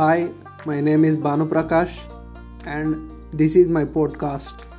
Hi, my name is Banu Prakash, and this is my podcast.